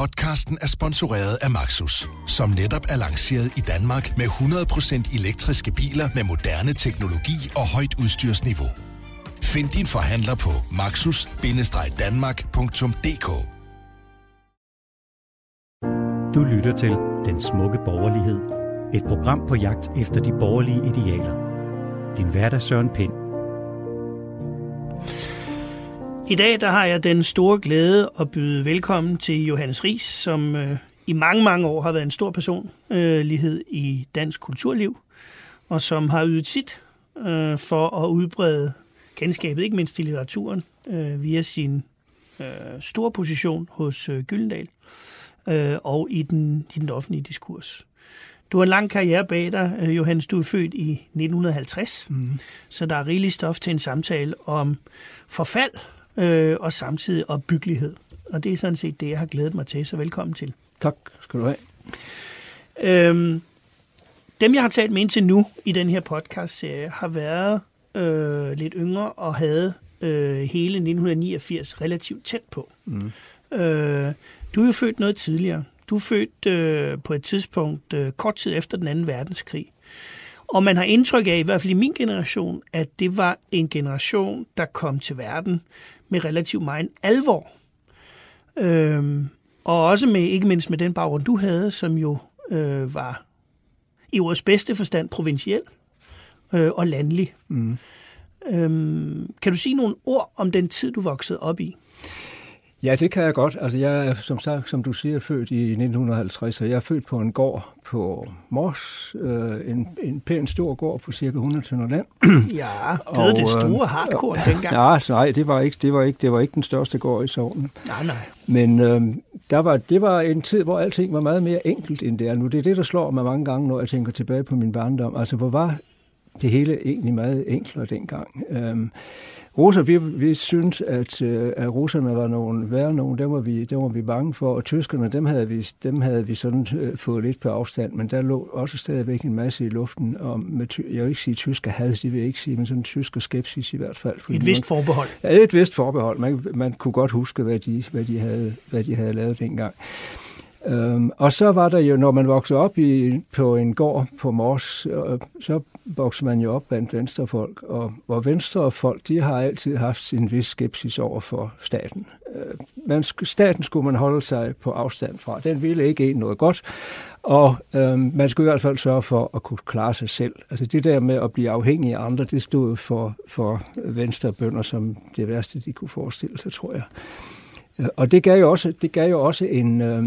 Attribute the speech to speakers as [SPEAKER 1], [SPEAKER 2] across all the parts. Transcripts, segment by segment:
[SPEAKER 1] Podcasten er sponsoreret af Maxus, som netop er lanceret i Danmark med 100% elektriske biler med moderne teknologi og højt udstyrsniveau. Find din forhandler på maxus-danmark.dk
[SPEAKER 2] Du lytter til Den Smukke Borgerlighed. Et program på jagt efter de borgerlige idealer. Din hverdag Søren Pind.
[SPEAKER 3] I dag der har jeg den store glæde at byde velkommen til Johannes Ries, som øh, i mange, mange år har været en stor personlighed øh, i dansk kulturliv, og som har ydet sit øh, for at udbrede kendskabet, ikke mindst i litteraturen, øh, via sin øh, store position hos øh, Gyldendal øh, og i den, i den offentlige diskurs. Du har en lang karriere bag dig, øh, Johannes. Du er født i 1950, mm. så der er rigeligt stof til en samtale om forfald øh, og samtidig opbyggelighed. Og det er sådan set det, jeg har glædet mig til, så velkommen til.
[SPEAKER 4] Tak skal du have.
[SPEAKER 3] Øhm, dem, jeg har talt med indtil nu i den her podcast-serie, har været øh, lidt yngre og havde øh, hele 1989 relativt tæt på. Mm. Øh, du er jo født noget tidligere. Du er født øh, på et tidspunkt øh, kort tid efter den anden verdenskrig. Og man har indtryk af, i hvert fald i min generation, at det var en generation, der kom til verden med relativt meget alvor. Øhm, og også med, ikke mindst med den baggrund, du havde, som jo øh, var i ordets bedste forstand provinciel øh, og landlig. Mm. Øhm, kan du sige nogle ord om den tid, du voksede op i?
[SPEAKER 4] Ja, det kan jeg godt. Altså, jeg er, som sagt, som du siger, født i 1950, og jeg er født på en gård på Mors, øh, en, en pæn stor gård på cirka 100 tønder land.
[SPEAKER 3] Ja, det var det store hardcore øh, dengang.
[SPEAKER 4] Ja, nej, det var, ikke, det, var ikke, det var ikke den største gård i sovnen.
[SPEAKER 3] Nej, nej.
[SPEAKER 4] Men øh, der var, det var en tid, hvor alting var meget mere enkelt, end det er nu. Det er det, der slår mig mange gange, når jeg tænker tilbage på min barndom. Altså, hvor var det hele egentlig meget enklere dengang. Øh, Russer, vi, vi synes, at, øh, at russerne var nogle værre nogen, dem var, vi, dem var vi bange for, og tyskerne, dem havde vi, dem havde vi sådan uh, fået lidt på afstand, men der lå også stadigvæk en masse i luften, og med, jeg vil ikke sige tysker had, det vil jeg ikke sige, men sådan tysker skepsis i hvert fald.
[SPEAKER 3] Et vist forbehold.
[SPEAKER 4] Ja, et vist forbehold. Man, man kunne godt huske, hvad de, hvad de, havde, hvad de havde lavet dengang. Øhm, og så var der jo, når man voksede op i, på en gård på Mors, øh, så voksede man jo op blandt venstrefolk, og, og venstrefolk, de har altid haft sin vis skepsis over for staten. Øh, men staten skulle man holde sig på afstand fra. Den ville ikke en noget godt, og øh, man skulle i hvert fald sørge for at kunne klare sig selv. Altså det der med at blive afhængig af andre, det stod for, for venstrebønder som det værste, de kunne forestille sig, tror jeg. Øh, og det gav jo også, det gav jo også en... Øh,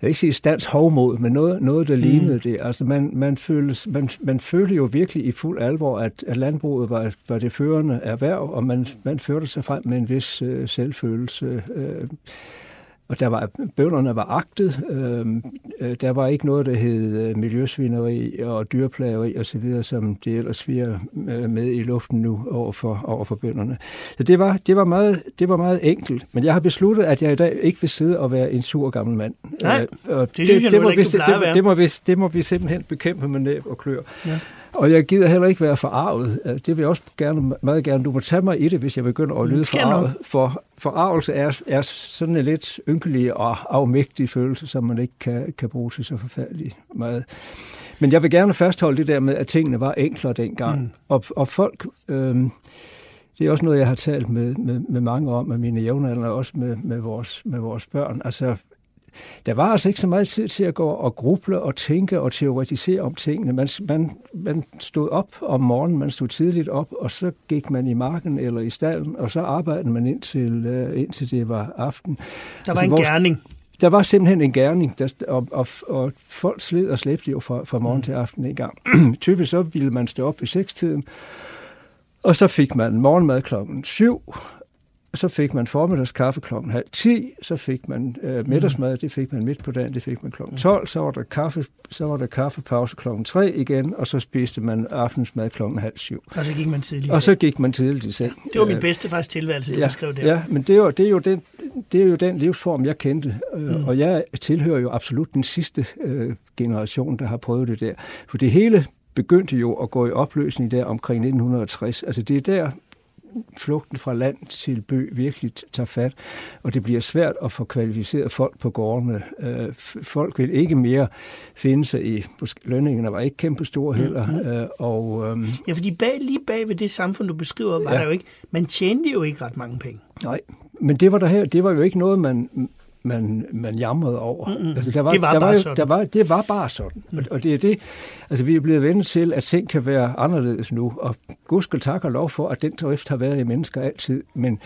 [SPEAKER 4] vil ikke sige stands hovmod, men noget, noget der mm. lignede det. Altså man, man, føles, man, man følte jo virkelig i fuld alvor, at, at landbruget var, var det førende erhverv, og man, man førte sig frem med en vis øh, selvfølelse. Øh, og der var, bønderne var agtet. Øh, øh, der var ikke noget, der hed øh, miljøsvineri og dyrplageri osv., som det ellers sviger øh, med i luften nu over for, over for bønderne. Så det var, det, var meget, det var meget enkelt. Men jeg har besluttet, at jeg i dag ikke vil sidde og være en sur gammel mand.
[SPEAKER 3] Nej, øh, og det, det synes jeg det, det må ikke, vi, det,
[SPEAKER 4] det, det, må vi, det må vi simpelthen bekæmpe med næb og klør. Ja. Og jeg gider heller ikke være forarvet. Det vil jeg også gerne, meget gerne. Du må tage mig i det, hvis jeg begynder at lyde forarvet. For forarvelse er, er sådan en lidt ynkelig og afmægtig følelse, som man ikke kan, kan bruge til så forfærdeligt meget. Men jeg vil gerne fastholde det der med, at tingene var enklere dengang. Mm. Og, og folk... Øh, det er også noget, jeg har talt med, med, med mange om, med mine jævnaldrende, og også med, med, vores, med vores børn. Altså, der var altså ikke så meget tid til at gå og gruble og tænke og teoretisere om tingene. Man, man, man stod op om morgenen, man stod tidligt op, og så gik man i marken eller i stallen, og så arbejdede man indtil, uh, indtil det var aften.
[SPEAKER 3] Der var altså, en vores, gerning.
[SPEAKER 4] Der var simpelthen en gerning, der, og, og, og folk sled og slæbte jo fra, fra morgen mm. til aften en gang. Typisk så ville man stå op ved sekstiden, og så fik man morgenmad klokken syv, så fik man kaffe klokken halv 10, så fik man øh, middagsmad, det fik man midt på dagen, det fik man klokken 12, så var der, kaffe, så var der kaffepause klokken 3 igen, og så spiste man aftensmad klokken halv 7.
[SPEAKER 3] Og så gik man tidligt
[SPEAKER 4] Og så gik man tidligt i seng.
[SPEAKER 3] Det var min bedste faktisk tilværelse,
[SPEAKER 4] ja,
[SPEAKER 3] skrev det.
[SPEAKER 4] Ja, men det er, jo, det, er jo den, det er jo den livsform, jeg kendte, mm. og jeg tilhører jo absolut den sidste øh, generation, der har prøvet det der. For det hele begyndte jo at gå i opløsning der omkring 1960. Altså det er der, flugten fra land til by virkelig tager fat, og det bliver svært at få kvalificeret folk på gårdene. Øh, folk vil ikke mere finde sig i, lønningerne var ikke kæmpe store heller. Mm-hmm. Og, øhm,
[SPEAKER 3] ja, fordi bag, lige bag ved det samfund, du beskriver, var ja. der jo ikke, man tjente jo ikke ret mange penge.
[SPEAKER 4] Nej, men det var der her, det var jo ikke noget, man, man, man jamrede over.
[SPEAKER 3] Mm-hmm. Altså, der var, det var
[SPEAKER 4] der
[SPEAKER 3] bare
[SPEAKER 4] var,
[SPEAKER 3] sådan.
[SPEAKER 4] Der var, det var bare sådan. Mm. Og det er det, altså vi er blevet vendt til, at ting kan være anderledes nu, og Gud skal takke og lov for, at den drift har været i mennesker altid, men,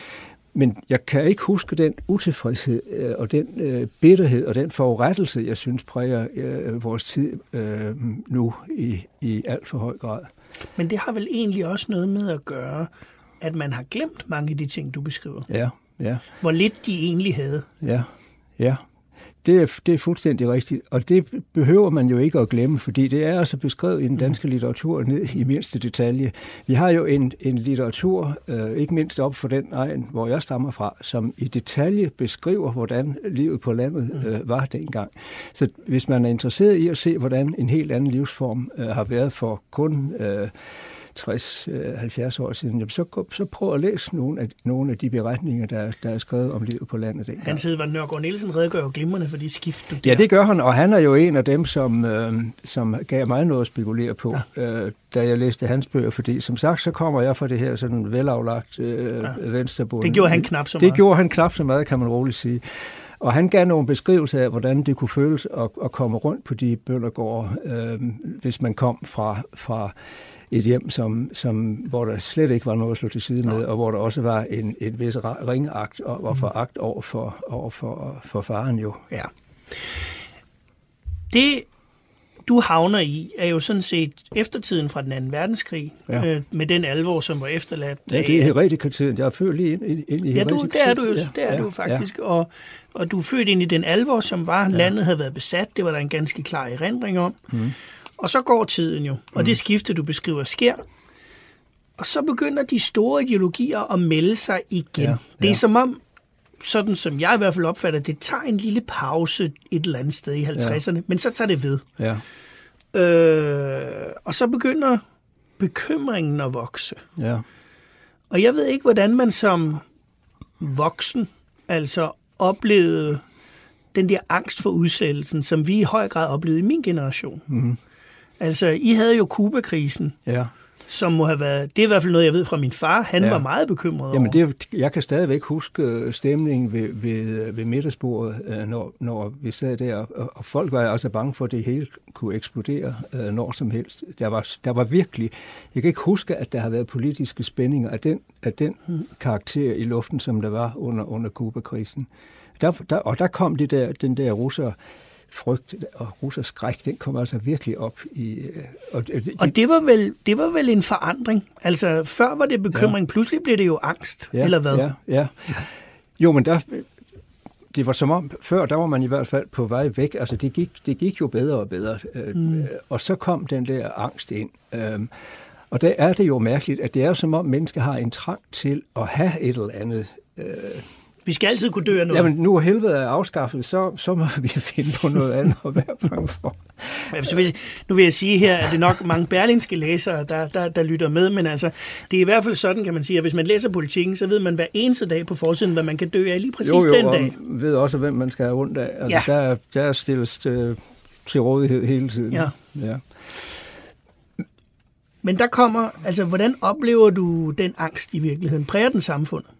[SPEAKER 4] men jeg kan ikke huske den utilfredshed øh, og den øh, bitterhed og den forurettelse, jeg synes præger øh, vores tid øh, nu i, i alt for høj grad.
[SPEAKER 3] Men det har vel egentlig også noget med at gøre, at man har glemt mange af de ting, du beskriver.
[SPEAKER 4] Ja, ja.
[SPEAKER 3] Hvor lidt de egentlig havde.
[SPEAKER 4] Ja, ja. Det er, det er fuldstændig rigtigt, og det behøver man jo ikke at glemme, fordi det er altså beskrevet i den danske litteratur ned i mindste detalje. Vi har jo en, en litteratur, øh, ikke mindst op for den egen, hvor jeg stammer fra, som i detalje beskriver, hvordan livet på landet øh, var dengang. Så hvis man er interesseret i at se, hvordan en helt anden livsform øh, har været for kun... Øh, 60-70 år siden, jamen så, så prøv at læse nogle af, nogle af de beretninger, der, der er skrevet om livet på landet dengang.
[SPEAKER 3] Hans Edvard Nørgaard Nielsen redegør jo glimrende for de skift, du
[SPEAKER 4] Ja, det gør han, og han er jo en af dem, som, øh, som gav mig noget at spekulere på, ja. øh, da jeg læste hans bøger, fordi som sagt, så kommer jeg fra det her sådan velaflagt øh, ja. venstrebund.
[SPEAKER 3] Det gjorde han knap så
[SPEAKER 4] meget. Det gjorde han knap så meget, kan man roligt sige. Og han gav nogle beskrivelser af, hvordan det kunne føles at, at komme rundt på de bøllergårde, øh, hvis man kom fra, fra et hjem, som, som, hvor der slet ikke var noget at slå til side med, og hvor der også var en, en vis ringagt og, og foragt over for, over for, for faren jo.
[SPEAKER 3] Ja. Det, du havner i, er jo sådan set eftertiden fra den anden verdenskrig, ja. øh, med den alvor, som var efterladt.
[SPEAKER 4] Ja, det er heretikatiden. Jeg er født lige ind, ind, ind i
[SPEAKER 3] ja, du, det er du jo, ja, det er ja, du faktisk. Ja. Og, og du er født ind i den alvor, som var, ja. landet havde været besat. Det var der en ganske klar erindring om. Mm. Og så går tiden jo, og det mm. skifte, du beskriver, sker. Og så begynder de store ideologier at melde sig igen. Ja, ja. Det er som om, sådan som jeg i hvert fald opfatter, det tager en lille pause et eller andet sted i 50'erne, ja. men så tager det ved.
[SPEAKER 4] Ja.
[SPEAKER 3] Øh, og så begynder bekymringen at vokse.
[SPEAKER 4] Ja.
[SPEAKER 3] Og jeg ved ikke, hvordan man som voksen altså oplevede den der angst for udsættelsen, som vi i høj grad oplevede i min generation.
[SPEAKER 4] Mm.
[SPEAKER 3] Altså, I havde jo Kuba-krisen.
[SPEAKER 4] Ja
[SPEAKER 3] som må have været, det er i hvert fald noget, jeg ved fra min far, han ja. var meget bekymret
[SPEAKER 4] Jamen, det, jeg kan stadigvæk huske øh, stemningen ved, ved, ved middagsbordet, øh, når, når vi sad der, og, og folk var også bange for, at det hele kunne eksplodere øh, når som helst. Der var, der var virkelig, jeg kan ikke huske, at der har været politiske spændinger af den, af den hmm. karakter i luften, som der var under, under Kuba-krisen. Der, der, og der kom det der, den der russer, frygt og russers skræk, den kom altså virkelig op i...
[SPEAKER 3] Øh, og, det, og det, var vel, det var vel en forandring? Altså, før var det bekymring, ja. pludselig blev det jo angst,
[SPEAKER 4] ja,
[SPEAKER 3] eller hvad?
[SPEAKER 4] Ja, ja. Jo, men der, det var som om, før der var man i hvert fald på vej væk. Altså, det gik, det gik jo bedre og bedre. Øh, mm. Og så kom den der angst ind. Øhm, og der er det jo mærkeligt, at det er som om mennesker har en trang til at have et eller andet... Øh,
[SPEAKER 3] vi skal altid kunne dø af noget.
[SPEAKER 4] Jamen, nu er helvede er afskaffet, så, så må vi finde på noget andet at være bange for.
[SPEAKER 3] Så vil, nu vil jeg sige her, at det er nok mange berlingske læsere, der, der, der lytter med, men altså, det er i hvert fald sådan, kan man sige, at hvis man læser politikken, så ved man hver eneste dag på forsiden, hvad man kan dø af lige præcis
[SPEAKER 4] jo, jo,
[SPEAKER 3] den dag.
[SPEAKER 4] Jo, ved også, hvem man skal have rundt af. Altså, ja. der, der stilles til, til rådighed hele tiden.
[SPEAKER 3] Ja.
[SPEAKER 4] ja.
[SPEAKER 3] Men der kommer, altså, hvordan oplever du den angst i virkeligheden? Præger den samfundet?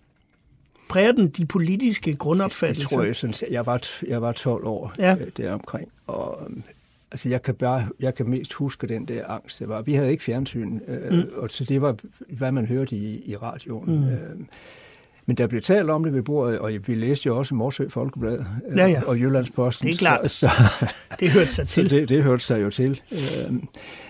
[SPEAKER 3] Præger den de politiske grundopfattelser?
[SPEAKER 4] Det tror jeg, synes, jeg var, jeg var 12 år ja. Øh, deromkring, og øhm, altså jeg kan bare, jeg kan mest huske den der angst, det var. Vi havde ikke fjernsyn, øh, mm. og så det var, hvad man hørte i, i radioen. Mm. Øh, men der blev talt om det ved bordet, og vi læste jo også Morsø Folkeblad øh,
[SPEAKER 3] ja, ja.
[SPEAKER 4] og Jyllandsposten.
[SPEAKER 3] Det er klart. Så, så, det hørte sig til.
[SPEAKER 4] Så det, det hørte sig jo til. Øh,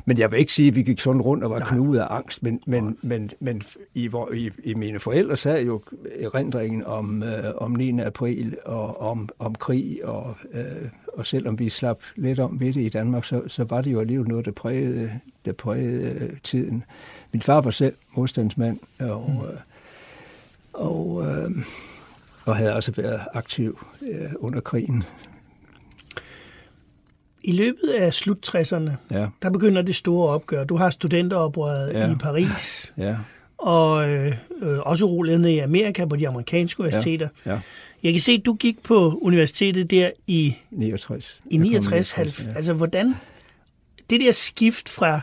[SPEAKER 4] men jeg vil ikke sige, at vi gik sådan rundt og var knudet af angst, men, men, men, men i, hvor, i, i mine forældre sad jo erindringen om, øh, om 9. april og om, om krig, og, øh, og selvom vi slap lidt om ved det i Danmark, så, så var det jo alligevel noget, der prægede, der prægede øh, tiden. Min far var selv modstandsmand, og... Mm. Og, øh, og havde også været aktiv øh, under krigen.
[SPEAKER 3] I løbet af slut 60'erne,
[SPEAKER 4] ja.
[SPEAKER 3] der begynder det store opgør. Du har studenteroprøret
[SPEAKER 4] ja.
[SPEAKER 3] i Paris.
[SPEAKER 4] Ja.
[SPEAKER 3] og øh, også urolighederne i Amerika på de amerikanske universiteter.
[SPEAKER 4] Ja, ja.
[SPEAKER 3] Jeg kan se, at du gik på universitetet der i
[SPEAKER 4] 69.
[SPEAKER 3] i 69, 69 ja. altså hvordan det der skift fra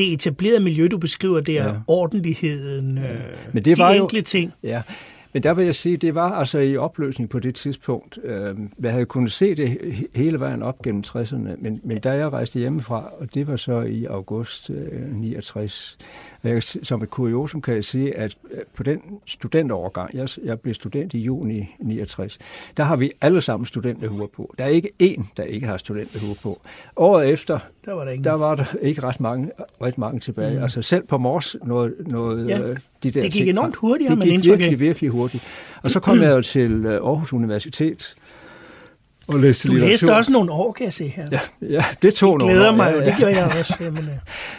[SPEAKER 3] det etablerede miljø, du beskriver der, ja. ordentligheden, øh,
[SPEAKER 4] Men det
[SPEAKER 3] de
[SPEAKER 4] var jo-
[SPEAKER 3] enkle ting.
[SPEAKER 4] Ja, men der vil jeg sige, det var altså i opløsning på det tidspunkt. Øh, jeg havde kunnet se det he- hele vejen op gennem 60'erne, men, men da jeg rejste hjemmefra, og det var så i august øh, 69, og jeg, som et kuriosum kan jeg sige, at øh, på den studenterovergang, jeg, jeg blev student i juni 69, der har vi alle sammen studenterhuer på. Der er ikke én, der ikke har studenterhuer på. Året efter,
[SPEAKER 3] Der var der ingen.
[SPEAKER 4] der var der ikke ret mange, ret mange tilbage. Mm. Altså selv på Mors noget, noget
[SPEAKER 3] Ja.
[SPEAKER 4] De der
[SPEAKER 3] Det gik
[SPEAKER 4] ting
[SPEAKER 3] enormt hurtigt,
[SPEAKER 4] Det gik
[SPEAKER 3] indtryk
[SPEAKER 4] virkelig, virkelig hurtigt. Og så kom jeg jo til øh, Aarhus Universitet og læste
[SPEAKER 3] Du
[SPEAKER 4] litteratur.
[SPEAKER 3] læste også nogle år, kan jeg se her.
[SPEAKER 4] Ja, ja, det tog nogle
[SPEAKER 3] Glæder
[SPEAKER 4] år.
[SPEAKER 3] mig
[SPEAKER 4] ja, ja.
[SPEAKER 3] det gjorde jeg også. Jamen, øh,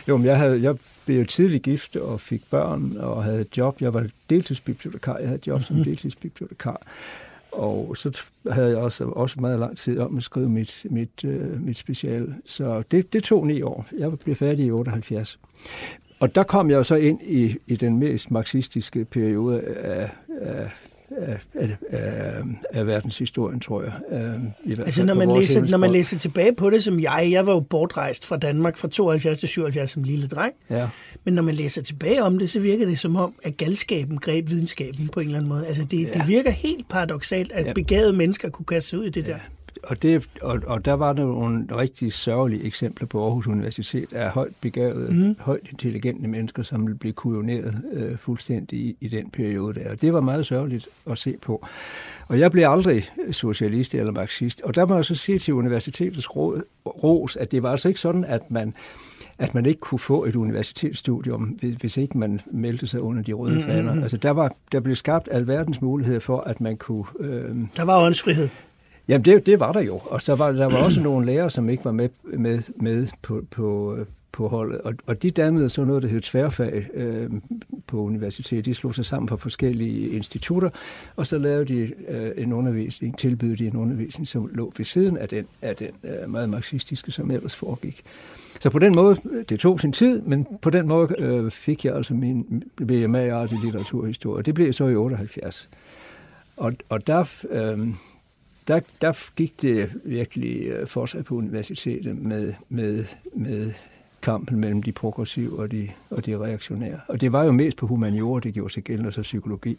[SPEAKER 4] Jo, men jeg, havde, jeg blev jo tidligt gift og fik børn og havde et job. Jeg var deltidsbibliotekar. Jeg havde job som
[SPEAKER 3] Mhm.
[SPEAKER 4] deltidsbibliotekar. Og så havde jeg også, også meget lang tid om at skrive mit, mit, øh, mit speciale. Så det, det tog ni år. Jeg blev færdig i 78. Og der kom jeg jo så ind i, i den mest marxistiske periode af, af, af, af, af, af verdenshistorien, tror jeg. Øh, i
[SPEAKER 3] altså, når man, læser, når man læser tilbage på det som jeg, jeg var jo bortrejst fra Danmark fra 72 til 77 som lille dreng,
[SPEAKER 4] Ja.
[SPEAKER 3] men når man læser tilbage om det, så virker det som om, at galskaben greb videnskaben på en eller anden måde. Altså, det, ja. det virker helt paradoxalt, at
[SPEAKER 4] Ja.
[SPEAKER 3] begavede mennesker kunne kaste sig ud i det der.
[SPEAKER 4] Og, det, og, og der var der nogle rigtig sørgelige eksempler på Aarhus Universitet af højt begavede, mm. højt intelligente mennesker, som ville blive kujoneret øh, fuldstændig i, i den periode der. Og det var meget sørgeligt at se på. Og jeg blev aldrig socialist eller marxist. Og der må jeg så sige til universitetets råd, ros, at det var altså ikke sådan, at man at man ikke kunne få et universitetsstudium, hvis, ikke man meldte sig under de røde faner.
[SPEAKER 3] mm.
[SPEAKER 4] Altså der, var, der blev skabt alverdens muligheder for, at man kunne øh,
[SPEAKER 3] Der var åndsfrihed.
[SPEAKER 4] Jamen, det, det var der jo. Og så var der var også nogle lærere, som ikke var med, med, med på, på, på holdet. Og, og de dannede så noget, der hed tværfag øh, på universitetet. De slog sig sammen fra forskellige institutter, og så lavede de øh, en undervisning, tilbød de en undervisning, som lå ved siden af den, af den øh, meget marxistiske, som ellers foregik. Så på den måde, øh, det tog sin tid, men på den måde øh, fik jeg altså min BMA-art i litteraturhistorie. Det blev så i 78. Og, og der, øh, der, der gik det virkelig øh, for sig på universitetet med, med, med kampen mellem de progressive og de, og de reaktionære. Og det var jo mest på humaniora, det gjorde sig gældende, og så psykologi.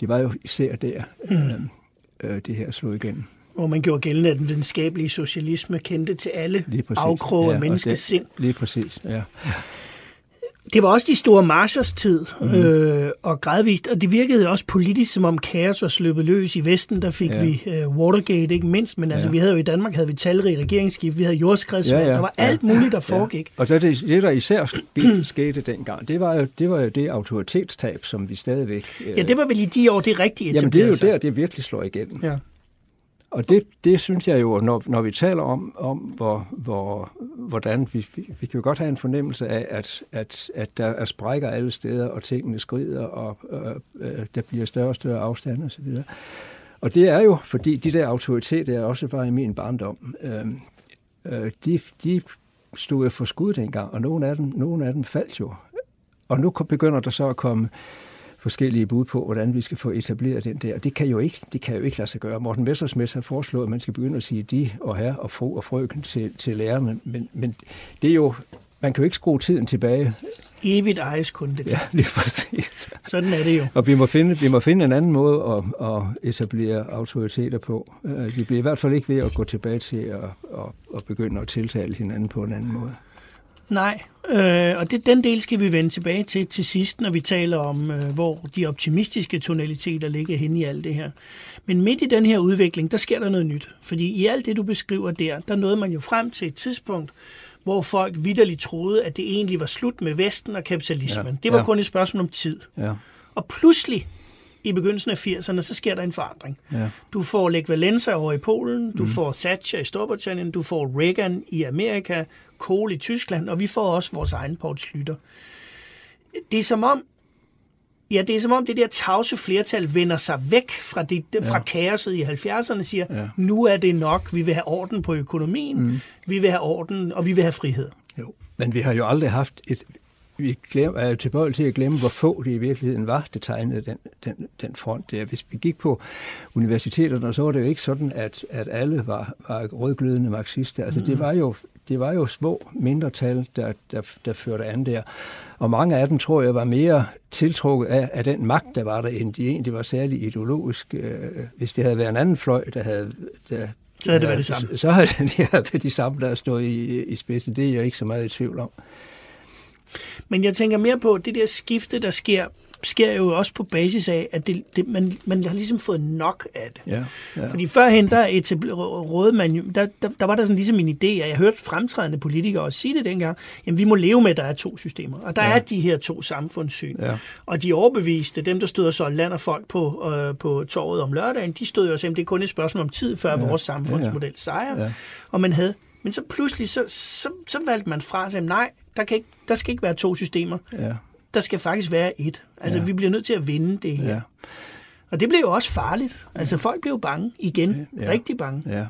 [SPEAKER 4] Det var jo især der, øh, øh, det her slog igennem.
[SPEAKER 3] hvor man gjorde gældende, at den videnskabelige socialisme kendte til alle afkroge af
[SPEAKER 4] og
[SPEAKER 3] menneskets
[SPEAKER 4] det-
[SPEAKER 3] sind.
[SPEAKER 4] Lige præcis, ja.
[SPEAKER 3] Det var også de store marchers tid, mm. øh, og gradvist, og det virkede også politisk, som om kaos var sluppet løs. I Vesten, der fik
[SPEAKER 4] Ja.
[SPEAKER 3] ja. vi øh, Watergate, ikke mindst, men altså,
[SPEAKER 4] Ja.
[SPEAKER 3] vi havde jo i Danmark, havde vi talrige regeringsskift, vi havde jordskredsvalg,
[SPEAKER 4] Ja, ja.
[SPEAKER 3] der var
[SPEAKER 4] Ja.
[SPEAKER 3] alt muligt, der foregik.
[SPEAKER 4] Og så det, det, der især skete, dengang, det var, jo, det var jo det autoritetstab, som vi stadigvæk... øh,
[SPEAKER 3] Ja, det var vel i de år, det rigtige
[SPEAKER 4] Jamen, det er jo der, det virkelig slår igennem.
[SPEAKER 3] Ja.
[SPEAKER 4] Og det, det synes jeg jo, når, når vi taler om, om hvor, hvor, hvordan vi, vi, vi kan jo godt have en fornemmelse af, at, at, at der er sprækker alle steder, og tingene skrider, og øh, øh, der bliver større og større afstand osv. Og det er jo, fordi de der autoriteter også var i min barndom, øh, øh, de, de stod jo for skud dengang, og nogle af dem, nogle af dem faldt jo. Og nu begynder der så at komme forskellige bud på, hvordan vi skal få etableret den der. Det kan jo ikke, det kan jo ikke lade sig gøre. Morten Messersmith har foreslået, at man skal begynde at sige de og herre og fru og frøken til, til lærerne, men, men det er jo, man kan jo ikke skrue tiden tilbage.
[SPEAKER 3] Evigt ejes kun det.
[SPEAKER 4] Ja, lige præcis.
[SPEAKER 3] Sådan er det jo.
[SPEAKER 4] Og vi må finde, vi må finde en anden måde at, at etablere autoriteter på. Øh, Vi bliver i hvert fald ikke ved at gå tilbage til at, at, at begynde at tiltale hinanden på en anden måde.
[SPEAKER 3] Nej, øh, og det, den del skal vi vende tilbage til til sidst, når vi taler om, øh, hvor de optimistiske tonaliteter ligger henne i alt det her. Men midt i den her udvikling, der sker der noget nyt. Fordi i alt det, du beskriver der, der nåede man jo frem til et tidspunkt, hvor folk vidderligt troede, at det egentlig var slut med Vesten og kapitalismen.
[SPEAKER 4] Ja,
[SPEAKER 3] Det var
[SPEAKER 4] ja.
[SPEAKER 3] kun et spørgsmål om tid.
[SPEAKER 4] Ja,
[SPEAKER 3] Og pludselig, i begyndelsen af 80'erne, så sker der en forandring.
[SPEAKER 4] ja,
[SPEAKER 3] Du får Lech Walesa over i Polen, du mm. får Thatcher i Storbritannien, du får Reagan i Amerika, Kohl i Tyskland, og vi får også vores egen Poul Slytter. Det er som om, ja, det er som om det der tavse flertal vender sig væk fra, det, fra kaoset i 70'erne og siger,
[SPEAKER 4] Ja.
[SPEAKER 3] nu er det nok, vi vil have orden på økonomien, mm. vi vil have orden, og vi vil have frihed.
[SPEAKER 4] jo. Men vi har jo aldrig haft et, vi glem, er tilbøjelige til at glemme, hvor få det i virkeligheden var, det tegnede den, den, den front der. Hvis vi gik på universiteterne, så var det jo ikke sådan, at, at alle var, var rødglødende marxister. Altså, det var jo det var jo små mindretal, der, der, der førte an der. Og mange af dem, tror jeg, var mere tiltrukket af, af den magt, der var der, end de egentlig var særlig ideologisk. Øh, hvis det havde været en anden fløj, der havde... Der,
[SPEAKER 3] så havde det været det samme.
[SPEAKER 4] Så havde det været de samme, der stod i, i spidsen. Det er jeg ikke så meget i tvivl om.
[SPEAKER 3] Men jeg tænker mere på det der skifte, der sker sker jo også på basis af, at det, det, man, man har ligesom fået nok af det.
[SPEAKER 4] Ja, ja.
[SPEAKER 3] Fordi førhen, der, råd man der, der, der var der sådan ligesom en idé, at jeg hørte fremtrædende politikere også sige det dengang, jamen vi må leve med, at der er to systemer, og der ja. er de her to samfundssyn. Ja. Og de overbeviste, dem der stod og så land og folk på, øh, på torvet om lørdagen, de stod jo og sagde, det er kun et spørgsmål om tid, før ja. vores samfundsmodel sejrer. Ja. Og man havde men så pludselig, så, så, så valgte man fra sig, nej, der, kan ikke, der skal ikke være to systemer. Ja der skal faktisk være et. Altså, ja. vi bliver nødt til at vinde det her. Ja. Og det blev jo også farligt. Altså, folk blev bange igen. Ja. Rigtig bange.
[SPEAKER 4] Ja.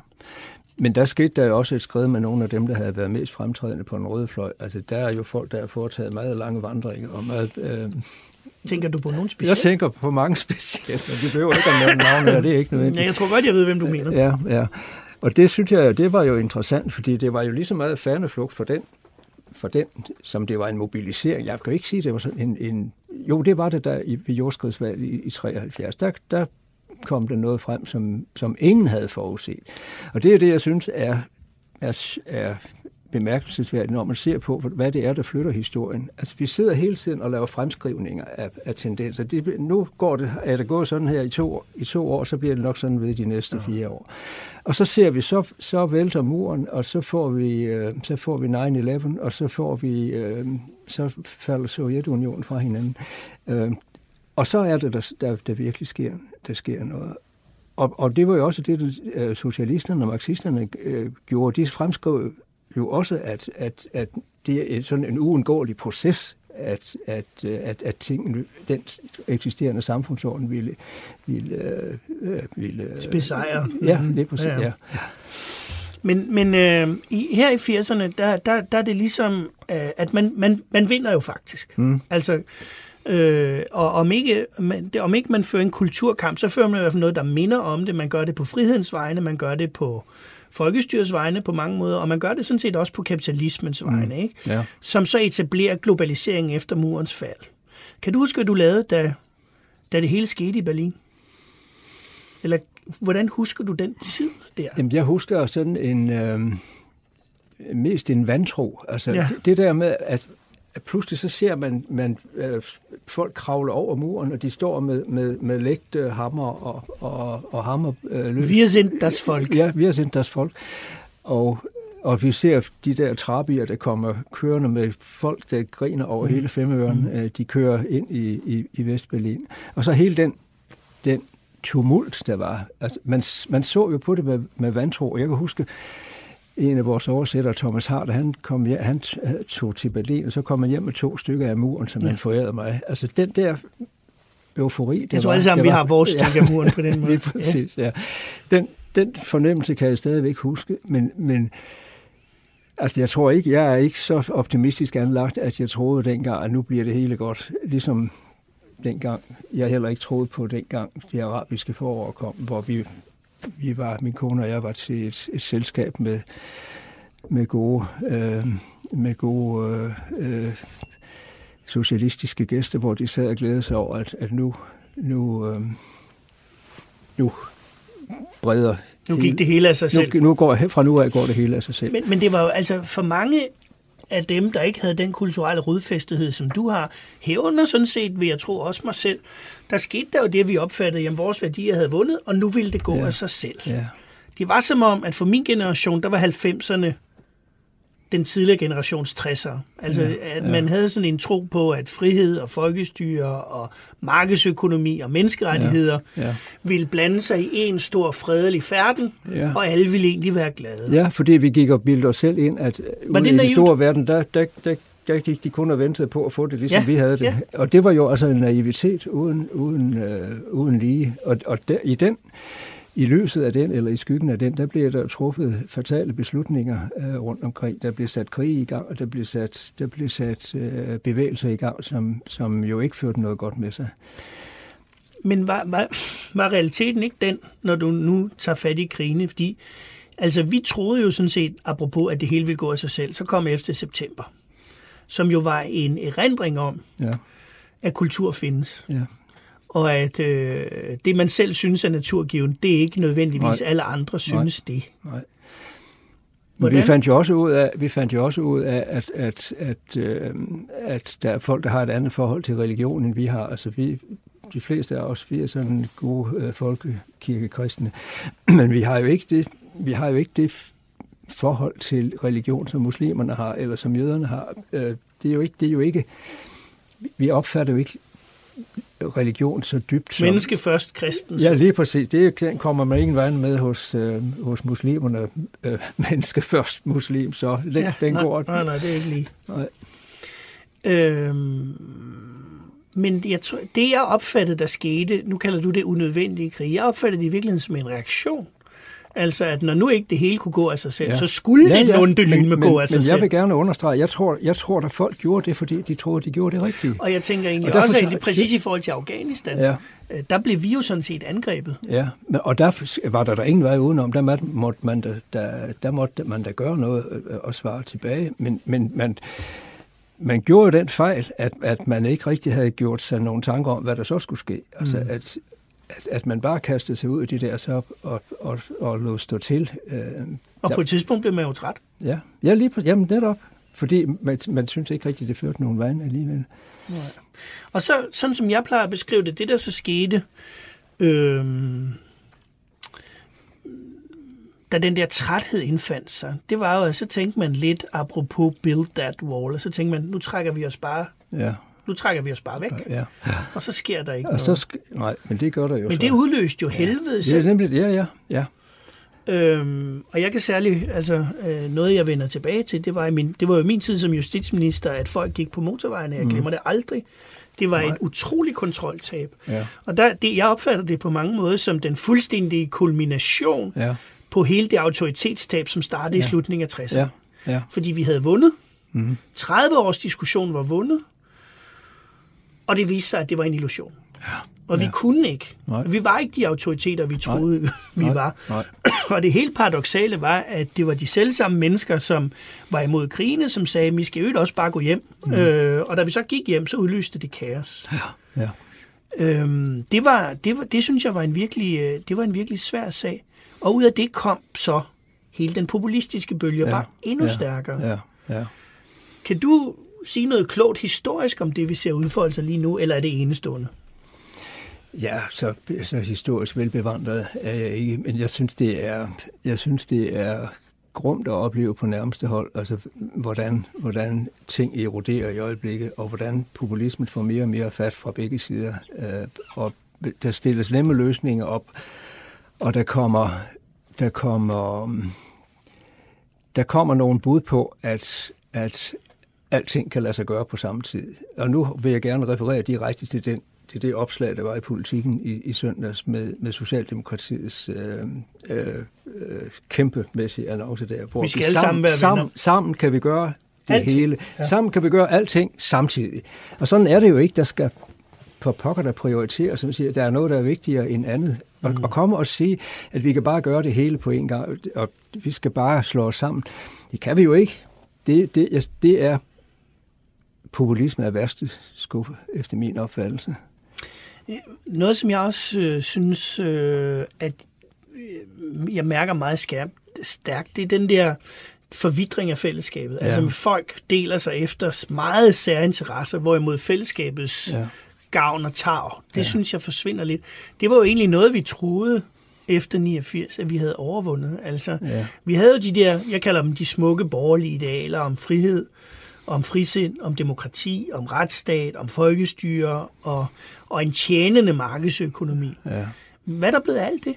[SPEAKER 4] Men der skete der jo også et skridt med nogle af dem, der havde været mest fremtrædende på den røde fløj. Altså, der er jo folk, der har foretaget meget lange vandringer. Og meget, øh,
[SPEAKER 3] Tænker du på nogen specielle?
[SPEAKER 4] Jeg tænker på mange specielle, men det behøver ikke at nævne navne, det er ikke nødvendigt.
[SPEAKER 3] Ja, jeg tror godt, jeg ved, hvem du mener.
[SPEAKER 4] Ja, ja. Og det synes jeg, det var jo interessant, fordi det var jo lige så meget faneflugt for den for den, som det var en mobilisering. Jeg kan jo ikke sige, at det var sådan en, en... Jo, det var det der i, ved jordskredsvalget i, i 73. Der, der kom der noget frem, som, som ingen havde forudset. Og det er det, jeg synes er, er, er bemærkelsesværdigt, når man ser på, hvad det er, der flytter historien. Altså, vi sidder hele tiden og laver fremskrivninger af, af tendenser. Det, nu går det, er det gået sådan her i to, i to år, så bliver det nok sådan ved de næste fire år. Og så ser vi, så, så vælter muren, og så får vi, øh, så får vi 9-11, og så får vi, øh, så falder Sovjetunionen fra hinanden. Øh, og så er det, der, der, der virkelig sker, der sker noget. Og, og det var jo også det, øh, socialisterne og marxisterne øh, gjorde. De fremskrev jo også, at, at, at det er sådan en uundgåelig proces, at, at, at, at ting, den eksisterende samfundsorden ville... ville, øh, ville
[SPEAKER 3] Besejre.
[SPEAKER 4] Ja, det præcis, ja. ja.
[SPEAKER 3] Men, men øh, i, her i 80'erne, der, der, der er det ligesom, øh, at man, man, man vinder jo faktisk. Mm. Altså, øh, og om ikke, man, det, om ikke man fører en kulturkamp, så fører man i hvert fald noget, der minder om det. Man gør det på frihedens vegne, man gør det på folkestyrets vegne på mange måder, og man gør det sådan set også på kapitalismens mm. vegne, ikke? Ja. som så etablerer globaliseringen efter murens fald. Kan du huske, hvad du lavede, da, da det hele skete i Berlin? Eller hvordan husker du den tid der?
[SPEAKER 4] Jamen, jeg husker sådan en... Øh, mest en vantro. Altså, ja. det, det der med, at at pludselig så ser man, man øh, folk kravle over muren, og de står med, med, med lægte hammer og, og, og hammer øh.
[SPEAKER 3] Vi har sendt deres folk.
[SPEAKER 4] Ja, vi sendt deres folk. Og, og vi ser de der trabier, der kommer kørende med folk, der griner over mm. hele femøren. Mm. Øh, de kører ind i, i, i Vestberlin. Og så hele den, den tumult, der var. Altså, man, man så jo på det med, med vantro. Jeg kan huske, en af vores oversættere, Thomas Hart, han, kom hjem, han tog til Berlin, og så kom han hjem med to stykker af muren, som ja. han forærede mig. Altså den der eufori... Det
[SPEAKER 3] jeg tror alle sammen, vi har vores stykke af muren på den måde.
[SPEAKER 4] Lige præcis, ja. ja. Den, den fornemmelse kan jeg stadigvæk huske, men, men altså, jeg tror ikke, jeg er ikke så optimistisk anlagt, at jeg troede dengang, at nu bliver det hele godt. Ligesom dengang, jeg heller ikke troede på dengang, de arabiske forår kom, hvor vi vi var, min kone og jeg var til et, et selskab med, med gode, øh, med gode øh, øh, socialistiske gæster, hvor de sad og glædede sig over, at, at nu, nu, øh, nu breder
[SPEAKER 3] nu gik det hele af sig selv.
[SPEAKER 4] Nu, nu går, fra nu af går det hele af sig selv.
[SPEAKER 3] Men, men det var jo altså for mange af dem, der ikke havde den kulturelle rodfæstighed, som du har, herunder sådan set, vil jeg tro også mig selv, der skete der jo det, vi opfattede, at vores værdier havde vundet, og nu ville det gå ja. af sig selv. Ja. Det var som om, at for min generation, der var 90'erne den tidligere generations 60'er. Altså, ja, at ja. man havde sådan en tro på, at frihed og folkestyre og markedsøkonomi og menneskerettigheder ja, ja. ville blande sig i en stor fredelig færden, ja. og alle ville egentlig være glade.
[SPEAKER 4] Ja, fordi vi gik og bildte os selv ind, at ude i den store verden, der, der, der, der gik de kun og ventede på at få det, ligesom ja, vi havde det. Ja. Og det var jo altså en naivitet uden, uden, øh, uden lige. Og, og der, i den i løset af den, eller i skyggen af den, der bliver der truffet fatale beslutninger øh, rundt omkring. Der bliver sat krig i gang, og der bliver sat, der bliver sat øh, bevægelser i gang, som, som jo ikke førte noget godt med sig.
[SPEAKER 3] Men var, var, var realiteten ikke den, når du nu tager fat i krigene? Fordi altså, vi troede jo sådan set, apropos at det hele ville gå af sig selv, så kom efter september, som jo var en erindring om,
[SPEAKER 4] Ja,
[SPEAKER 3] at kultur findes.
[SPEAKER 4] ja.
[SPEAKER 3] Og at øh, det, man selv synes er naturgiven, det er ikke nødvendigvis
[SPEAKER 4] Nej.
[SPEAKER 3] alle andre synes det.
[SPEAKER 4] Nej. Men
[SPEAKER 3] Hvordan?
[SPEAKER 4] vi fandt jo også ud af, vi fandt jo også ud af at, at, at, øh, at der er folk, der har et andet forhold til religion, end vi har. Altså vi, de fleste af os, vi er sådan gode øh, folkekirkekristne. Men vi har jo ikke det, vi har jo ikke det forhold til religion, som muslimerne har, eller som jøderne har. Øh, det er jo ikke, det er jo ikke, vi opfatter jo ikke religion så dybt som...
[SPEAKER 3] Menneske først, kristen.
[SPEAKER 4] Ja, lige præcis. Det den kommer man ingen vej med hos, øh, hos muslimerne. Øh, menneske først muslim, så den, ja, den
[SPEAKER 3] nej,
[SPEAKER 4] går...
[SPEAKER 3] Nej, nej, det er ikke lige.
[SPEAKER 4] Nej.
[SPEAKER 3] Øhm, men jeg tror, det, jeg opfattede, der skete, nu kalder du det unødvendige krig, jeg opfattede det i virkeligheden som en reaktion. Altså, at når nu ikke det hele kunne gå af sig selv, ja. så skulle ja, det onde
[SPEAKER 4] men,
[SPEAKER 3] lyme
[SPEAKER 4] men,
[SPEAKER 3] gå af sig
[SPEAKER 4] men
[SPEAKER 3] selv.
[SPEAKER 4] jeg vil gerne understrege, jeg tror, jeg tror, at folk gjorde det, fordi de troede, de gjorde det rigtige.
[SPEAKER 3] Og jeg tænker egentlig
[SPEAKER 4] Og derfor
[SPEAKER 3] også,
[SPEAKER 4] så-
[SPEAKER 3] at det præcis i forhold til Afghanistan,
[SPEAKER 4] Ja,
[SPEAKER 3] øh, der blev vi jo sådan set angrebet.
[SPEAKER 4] ja. Men, og der var der, der ingen vej udenom. Der måtte, man da, der, der måtte man da gøre noget øh, og svare tilbage. Men, men man, man gjorde jo den fejl, at, at man ikke rigtig havde gjort sig nogle tanker om, hvad der så skulle ske. Altså, mm. at, at, at man bare kastede sig ud i det der så og, og, og lå stå til. Øh,
[SPEAKER 3] Og
[SPEAKER 4] Ja.
[SPEAKER 3] på et tidspunkt blev man jo træt.
[SPEAKER 4] ja, ja lige på, jamen netop. Fordi man, man synes ikke rigtigt, det førte nogen vejen alligevel.
[SPEAKER 3] Og så, sådan som jeg plejer at beskrive det, det der så skete, øhm, da den der træthed indfandt sig, det var jo, at så tænkte man lidt apropos build that wall, og så tænkte man, nu trækker vi os bare,
[SPEAKER 4] Ja,
[SPEAKER 3] nu trækker vi os bare væk,
[SPEAKER 4] ja.
[SPEAKER 3] og så sker der ikke
[SPEAKER 4] Og
[SPEAKER 3] noget.
[SPEAKER 4] så, sk- nej, men det gør der jo
[SPEAKER 3] Men
[SPEAKER 4] så.
[SPEAKER 3] det udløste jo helvede
[SPEAKER 4] Ja,
[SPEAKER 3] selv.
[SPEAKER 4] nemlig, ja, ja, ja.
[SPEAKER 3] Øhm, og jeg kan særligt, altså øh, noget jeg vender tilbage til, det var, i min, det var jo min tid som justitsminister, at folk gik på motorvejene, jeg glemmer det aldrig. Det var
[SPEAKER 4] Nej.
[SPEAKER 3] et utroligt kontroltab.
[SPEAKER 4] Ja,
[SPEAKER 3] Og der, det, jeg opfatter det på mange måder som den fuldstændige kulmination
[SPEAKER 4] ja,
[SPEAKER 3] på hele det autoritetstab, som startede ja.
[SPEAKER 4] Ja.
[SPEAKER 3] i slutningen af 60'erne.
[SPEAKER 4] ja, ja.
[SPEAKER 3] Fordi vi havde vundet.
[SPEAKER 4] Mm.
[SPEAKER 3] 30 års diskussion var vundet. Og det viste sig, at det var en illusion. Ja. Og vi
[SPEAKER 4] Ja.
[SPEAKER 3] kunne ikke.
[SPEAKER 4] Nej.
[SPEAKER 3] Vi var ikke de autoriteter, vi troede, vi
[SPEAKER 4] Nej,
[SPEAKER 3] var.
[SPEAKER 4] Nej,
[SPEAKER 3] Og det helt paradoxale var, at det var de selvsamme mennesker, som var imod krigene, som sagde, at vi skal jo også bare gå hjem. Mm. Øh, og da vi så gik hjem, så udløste det kaos.
[SPEAKER 4] ja.
[SPEAKER 3] Øhm, det, var, det, var, det synes jeg var en virkelig, øh, det var en virkelig svær sag. Og ud af det kom så hele den populistiske bølge, ja.
[SPEAKER 4] Ja,
[SPEAKER 3] bare endnu
[SPEAKER 4] ja,
[SPEAKER 3] stærkere.
[SPEAKER 4] Ja, ja.
[SPEAKER 3] Kan du sige noget klogt historisk om det, vi ser udfolde sig lige nu, eller er det enestående?
[SPEAKER 4] Ja, så, så historisk velbevandret er jeg ikke, men jeg synes, det er, jeg synes, det er grumt at opleve på nærmeste hold, altså hvordan, hvordan ting eroderer i øjeblikket, og hvordan populismen får mere og mere fat fra begge sider, øh, og der stilles nemme løsninger op, og der kommer, der kommer, der kommer nogle bud på, at, at alting kan lade sig gøre på samme tid. Og nu vil jeg gerne referere direkte til den til det opslag, der var i politikken i, i søndags med, med Socialdemokratiets øh, øh, øh, kæmpemæssige annonce der. Hvor
[SPEAKER 3] Vi skal alle sammen være
[SPEAKER 4] sammen, sammen kan vi gøre det
[SPEAKER 3] Alting.
[SPEAKER 4] hele.
[SPEAKER 3] Ja.
[SPEAKER 4] Sammen kan vi gøre alting samtidig. Og sådan er det jo ikke. Der skal for pokker, der prioriterer, som siger, der er noget, der er vigtigere end andet. Og, mm. og komme og sige, at vi kan bare gøre det hele på en gang, og vi skal bare slå os sammen. Det kan vi jo ikke. Det, det, det er populisme af værste skuffe, efter min opfattelse.
[SPEAKER 3] Noget, som jeg også øh, synes, øh, at øh, jeg mærker meget skærpt, stærkt, det er den der forvidring af fællesskabet. Ja.
[SPEAKER 4] Ja.
[SPEAKER 3] Altså folk deler sig efter meget særinteresser, hvorimod fællesskabets ja. Gavn og tag, det. Ja. synes jeg forsvinder lidt. Det var jo egentlig noget, vi troede efter 89, at vi havde overvundet. Altså,
[SPEAKER 4] Ja.
[SPEAKER 3] vi havde jo de der, jeg kalder dem de smukke borgerlige idealer om frihed, om frisind, om demokrati, om retsstat, om folkestyre og, og en tjenende markedsøkonomi.
[SPEAKER 4] Ja.
[SPEAKER 3] Hvad er der blevet af alt det?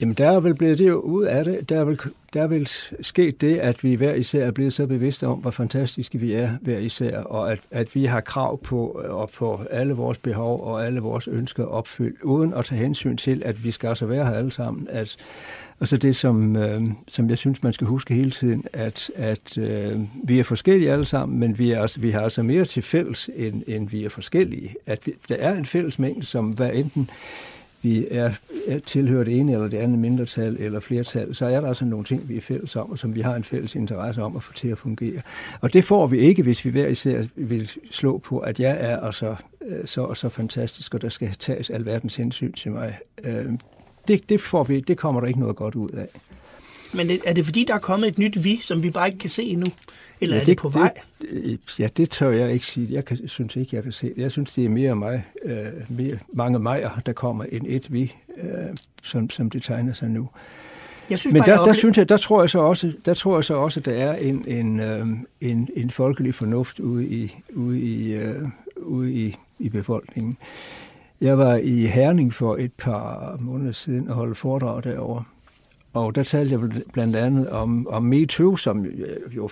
[SPEAKER 4] Jamen, der er vel blevet det ud af det. Der er, vel, der er vel sket det, at vi hver især er blevet så bevidste om, hvor fantastiske vi er hver især, og at, at vi har krav på øh, at få alle vores behov og alle vores ønsker opfyldt, uden at tage hensyn til, at vi skal altså være her alle sammen. At, og så det, som, øh, som jeg synes, man skal huske hele tiden, at, at øh, vi er forskellige alle sammen, men vi, er altså, vi har altså mere til fælles, end, end vi er forskellige. At vi, der er en fælles mængde, som hvad enten vi er, er tilhører det ene eller det andet mindretal eller flertal, så er der altså nogle ting, vi er fælles om, og som vi har en fælles interesse om at få til at fungere. Og det får vi ikke, hvis vi hver især vil slå på, at jeg er altså så og så fantastisk, og der skal tages alverdens hensyn til mig. Øh, det, det, får vi, det kommer der ikke noget godt ud af.
[SPEAKER 3] Men er det fordi, der er kommet et nyt vi, som vi bare ikke kan se endnu? Eller ja, er det, det på vej?
[SPEAKER 4] Det, ja, det tør jeg ikke sige. Jeg kan, synes ikke, jeg kan se det. Jeg synes, det er mere mig, øh, mere, mange mejer, der kommer end et vi, øh, som, som det tegner sig nu. Jeg synes Men bare, der, der, synes jeg, der tror jeg så også, der tror jeg så også, at der er en, en, øh, en, en folkelig fornuft ude i, ude i, øh, ude i, i befolkningen. Jeg var i Herning for et par måneder siden og holdt foredrag derovre. Og der talte jeg blandt andet om, om MeToo, som jo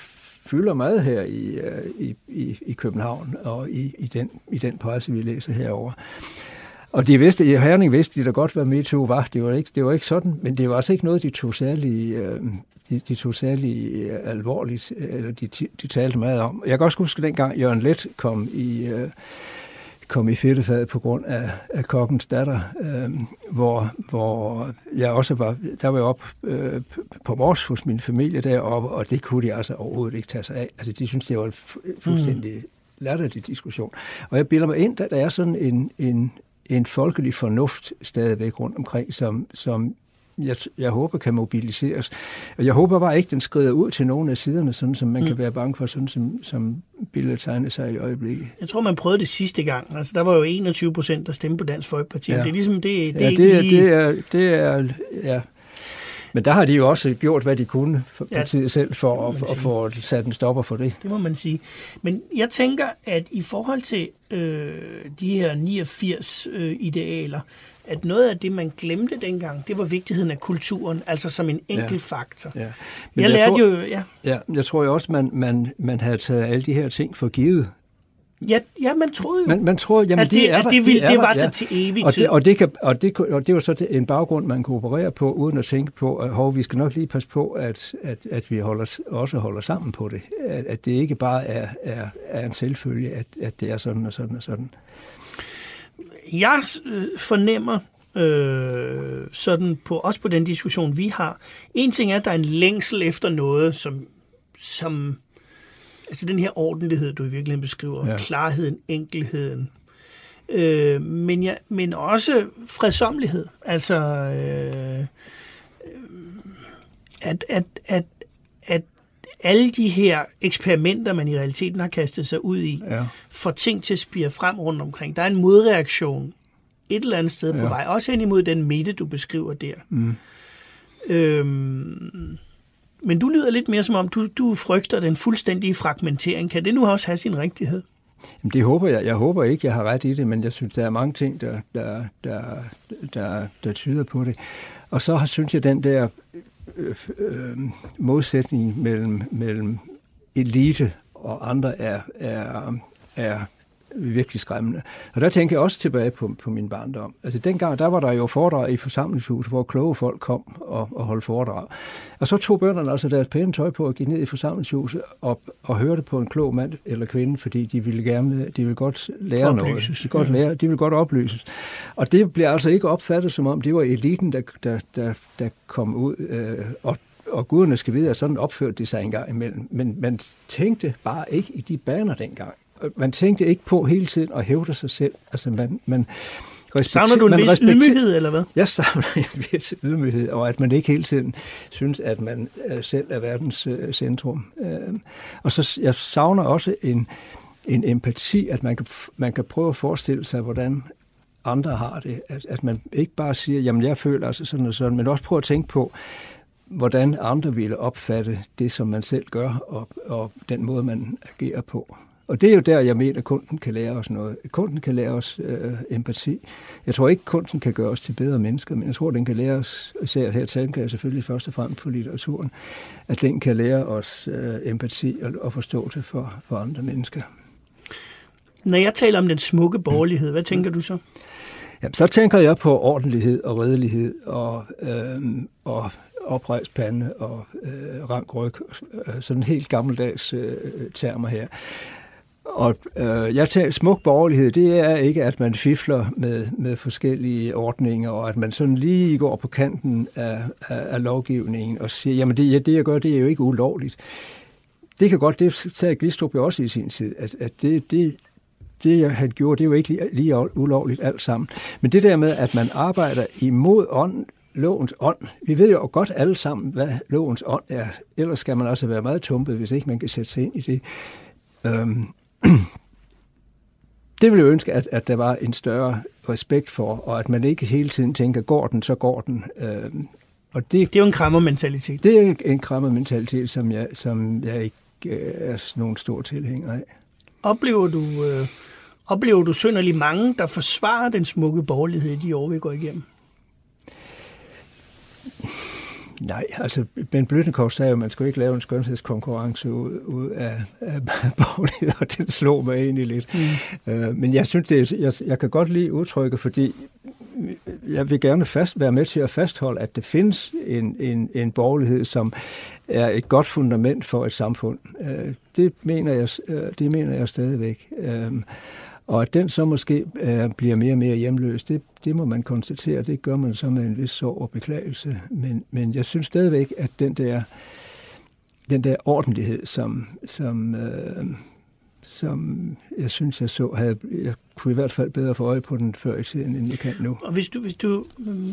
[SPEAKER 4] fylder meget her i, øh, i, i, i København og i, i, den, i den presse, vi læser herover. Og de vidste, i Herning vidste de da godt, hvad MeToo var. Det var, ikke, det var ikke sådan, men det var altså ikke noget, de tog særlig, øh, de, de tog særlig øh, alvorligt, eller de, de talte meget om. Jeg kan også huske, dengang Jørgen Let kom i, kom i fedtefad på grund af, af kokkens datter, øh, hvor, hvor jeg også var, der var jeg op øh, på Mors hos min familie deroppe, og det kunne de altså overhovedet ikke tage sig af. Altså, de synes, det var en fuldstændig mm. latterlig diskussion. Og jeg bilder mig ind, at der er sådan en, en, en folkelig fornuft stadigvæk rundt omkring, som, som jeg, jeg håber kan mobiliseres. Jeg håber bare ikke, den skrider ud til nogle af siderne, sådan som man mm. kan være bange for, sådan som, som billedet tegner sig i øjeblikket.
[SPEAKER 3] Jeg tror, man prøvede det sidste gang. Altså, der var jo 21 procent, der stemte på Dansk Folkeparti. Ja. Det er ligesom, det,
[SPEAKER 4] det, ja, det, er, lige... det, er, det er, ja. Men der har de jo også gjort, hvad de kunne for ja, partiet selv for at, at få sat en stopper for det.
[SPEAKER 3] Det må man sige. Men jeg tænker, at i forhold til øh, de her 89 øh, idealer, at noget af det, man glemte dengang, det var vigtigheden af kulturen, altså som en enkelt ja. faktor. Ja. Men jeg, jeg lærte tror, jo... Ja.
[SPEAKER 4] ja, jeg tror jo også, man, man, man havde taget alle de her ting for givet.
[SPEAKER 3] Ja, ja man troede jo,
[SPEAKER 4] man, man troede, jamen,
[SPEAKER 3] at det,
[SPEAKER 4] det, er
[SPEAKER 3] at det, ville, de det var der, ja. til evig
[SPEAKER 4] og
[SPEAKER 3] tid.
[SPEAKER 4] Det, og, det kan, og, det, og det var så en baggrund, man kunne operere på, uden at tænke på, at hov, vi skal nok lige passe på, at, at, at vi holder, også holder sammen på det. At, at det ikke bare er, er, er en selvfølge, at, at det er sådan og sådan og sådan.
[SPEAKER 3] Jeg øh, fornemmer øh, sådan på, også på den diskussion, vi har. En ting er, at der er en længsel efter noget, som, som altså den her ordentlighed, du i virkeligheden beskriver, ja. klarheden, enkelheden, øh, men, ja, men også fredsomlighed. Altså, øh, at, at, at, at alle de her eksperimenter, man i realiteten har kastet sig ud i, ja. får ting til at spire frem rundt omkring. Der er en modreaktion et eller andet sted ja. på vej, også hen imod den midte, du beskriver der. Mm. Øhm, men du lyder lidt mere som om, du, du frygter den fuldstændige fragmentering. Kan det nu også have sin rigtighed?
[SPEAKER 4] Jamen, det håber jeg. Jeg håber ikke, jeg har ret i det, men jeg synes, der er mange ting, der, der, der, der, der tyder på det. Og så har, synes jeg, den der øh, øh, modsætning mellem, mellem elite og andre er, er, er virkelig skræmmende. Og der tænker jeg også tilbage på, på min barndom. Altså dengang, der var der jo foredrag i forsamlingshuset, hvor kloge folk kom og, og holdt foredrag. Og så tog børnene altså deres pæne tøj på og gik ned i forsamlingshuset og, og hørte på en klog mand eller kvinde, fordi de ville gerne, de ville godt lære oplyses. noget. De, godt lære, de ville godt oplyses. Og det blev altså ikke opfattet som om, det var eliten, der, der, der, der kom ud øh, og og guderne skal vide, at sådan opførte de sig engang imellem. Men man tænkte bare ikke i de baner dengang man tænkte ikke på hele tiden at hævde sig selv. Altså man, man
[SPEAKER 3] Savner du en vis ydmyghed, eller hvad?
[SPEAKER 4] Jeg savner en vis ydmyghed, og at man ikke hele tiden synes, at man øh, selv er verdens øh, centrum. Øh, og så jeg savner også en, en empati, at man kan, man kan prøve at forestille sig, hvordan andre har det. At, at man ikke bare siger, jamen jeg føler altså sådan og sådan, men også prøve at tænke på, hvordan andre ville opfatte det, som man selv gør, og, og den måde, man agerer på. Og det er jo der, jeg mener, at kunsten kan lære os noget. Kunsten kan lære os øh, empati. Jeg tror ikke, kunsten kan gøre os til bedre mennesker, men jeg tror, den kan lære os, især her tænker jeg selvfølgelig først og fremmest på litteraturen, at den kan lære os øh, empati og, og forståelse for, for andre mennesker.
[SPEAKER 3] Når jeg taler om den smukke borgerlighed, hvad tænker du så?
[SPEAKER 4] Jamen, så tænker jeg på ordentlighed og redelighed og, øh, og oprejst pande og øh, rank ryg. Øh, sådan helt gammeldags øh, termer her. Og øh, jeg tager smuk borgerlighed, det er ikke, at man fifler med, med forskellige ordninger, og at man sådan lige går på kanten af, af, af lovgivningen og siger, jamen det, ja, det jeg gør, det er jo ikke ulovligt. Det kan godt, det sagde Glistrup jo også i sin tid, at, at det, det, det, han gjorde, det er ikke lige, lige ulovligt alt sammen. Men det der med, at man arbejder imod ånd, lovens ånd. Vi ved jo godt alle sammen, hvad lovens ånd er. Ellers skal man også være meget tumpet, hvis ikke man kan sætte sig ind i det. Øhm. Det ville jeg ønske, at, at der var en større respekt for, og at man ikke hele tiden tænker, går den, så går den. Øhm.
[SPEAKER 3] Og det, det er jo en krammermentalitet.
[SPEAKER 4] Det er en krammermentalitet, som jeg, som jeg ikke øh, er nogen stor tilhænger af.
[SPEAKER 3] Oplever du, øh, oplever du synderlig mange, der forsvarer den smukke borgerlighed i de år, vi går igennem?
[SPEAKER 4] Nej, altså Ben Bløttenkov sagde jo, at man skulle ikke lave en skønhedskonkurrence ud, ud af, af borgerlighed, og det slog mig egentlig lidt. Mm. Uh, men jeg synes, det er, jeg, jeg kan godt lide udtrykket, fordi jeg vil gerne fast, være med til at fastholde, at det findes en, en, en borgerlighed, som er et godt fundament for et samfund. Uh, det, mener jeg, uh, det mener jeg stadigvæk. Uh, og at den så måske øh, bliver mere og mere hjemløs, det, det må man konstatere. Det gør man så med en vis sorg og beklagelse. Men, men jeg synes stadigvæk, at den der, den der ordentlighed, som, som, øh, som jeg synes, jeg så, havde, jeg kunne i hvert fald bedre få øje på den før i tiden, end jeg kan nu.
[SPEAKER 3] Og hvis du, hvis du,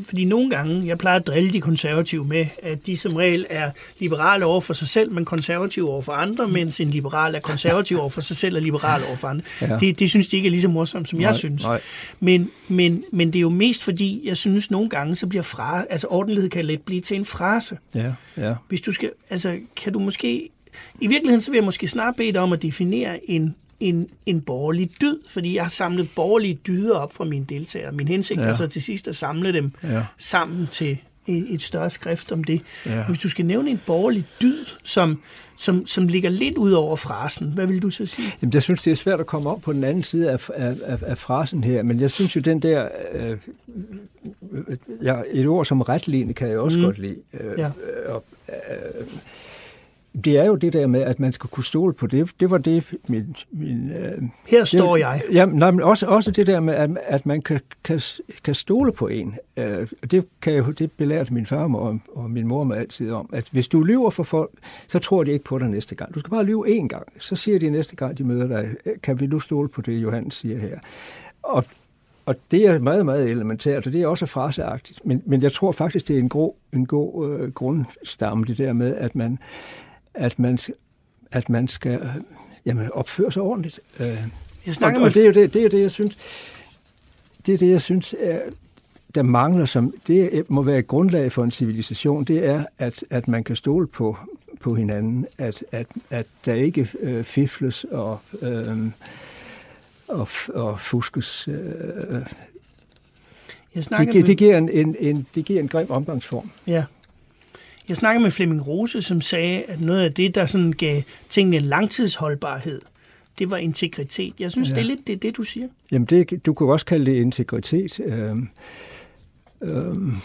[SPEAKER 3] fordi nogle gange, jeg plejer at drille de konservative med, at de som regel er liberale over for sig selv, men konservative over for andre, mm. mens en liberal er konservativ over for sig selv og liberal over for andre. Ja. Det, det synes de ikke er lige så morsomt, som nej, jeg synes. Nej. Men, men, men det er jo mest fordi, jeg synes nogle gange, så bliver fra, altså ordentlighed kan let blive til en frase.
[SPEAKER 4] Ja, ja.
[SPEAKER 3] Hvis du skal, altså kan du måske i virkeligheden så vil jeg måske snart bede dig om at definere en, en, en borgerlig dyd, fordi jeg har samlet borgerlige dyder op fra mine deltagere. Min hensigt ja. er så til sidst at samle dem ja. sammen til et, større skrift om det. Ja. Hvis du skal nævne en borgerlig dyd, som, som, som ligger lidt ud over frasen, hvad vil du så sige?
[SPEAKER 4] Jamen, jeg synes, det er svært at komme op på den anden side af, af, af, af frasen her, men jeg synes jo, den der... Øh, ja, et ord som retligende kan jeg også mm. godt lide. Øh, ja. og, øh, det er jo det der med, at man skal kunne stole på det. Det var det, min... min
[SPEAKER 3] øh, Her står
[SPEAKER 4] det,
[SPEAKER 3] jeg.
[SPEAKER 4] Ja, nej, men også, også det der med, at, at man kan, kan, kan stole på en. Øh, det, kan jo, det belærte min far og, og min mor mig altid om, at hvis du lyver for folk, så tror de ikke på dig næste gang. Du skal bare lyve én gang. Så siger de næste gang, de møder dig, kan vi nu stole på det, Johannes siger her. Og, og det er meget, meget elementært, og det er også fraseagtigt. Men, men jeg tror faktisk, det er en, gro, en god øh, grundstamme, det der med, at man at man, at man skal øh, jamen, opføre sig ordentligt. Øh, jeg og, og det er jo det, det, er jo det, jeg synes, det er det, jeg synes, er, der mangler, som det må være et grundlag for en civilisation, det er, at, at man kan stole på, på hinanden, at, at, at der ikke øh, fifles og, øh, og, og fuskes. Øh, jeg det, det, det, giver en, en, en, det giver en grim omgangsform.
[SPEAKER 3] Ja. Jeg snakkede med Flemming Rose, som sagde, at noget af det, der sådan gav tingene langtidsholdbarhed, det var integritet. Jeg synes, ja. det er lidt det, det, du siger.
[SPEAKER 4] Jamen, det, du kan også kalde det integritet. Øhm, øhm,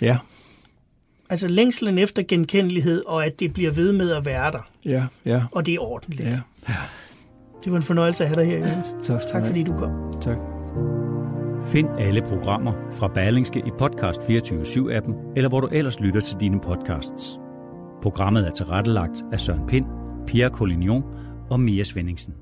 [SPEAKER 4] ja.
[SPEAKER 3] Altså længslen efter genkendelighed, og at det bliver ved med at være der.
[SPEAKER 4] Ja, ja.
[SPEAKER 3] Og det er ordentligt.
[SPEAKER 4] Ja, ja.
[SPEAKER 3] Det var en fornøjelse at have dig her, Jens. Tak, tak fordi du kom.
[SPEAKER 4] Tak.
[SPEAKER 2] Find alle programmer fra Berlingske i Podcast 24-7-appen, eller hvor du ellers lytter til dine podcasts. Programmet er tilrettelagt af Søren Pind, Pierre Collignon og Mia Svendingsen.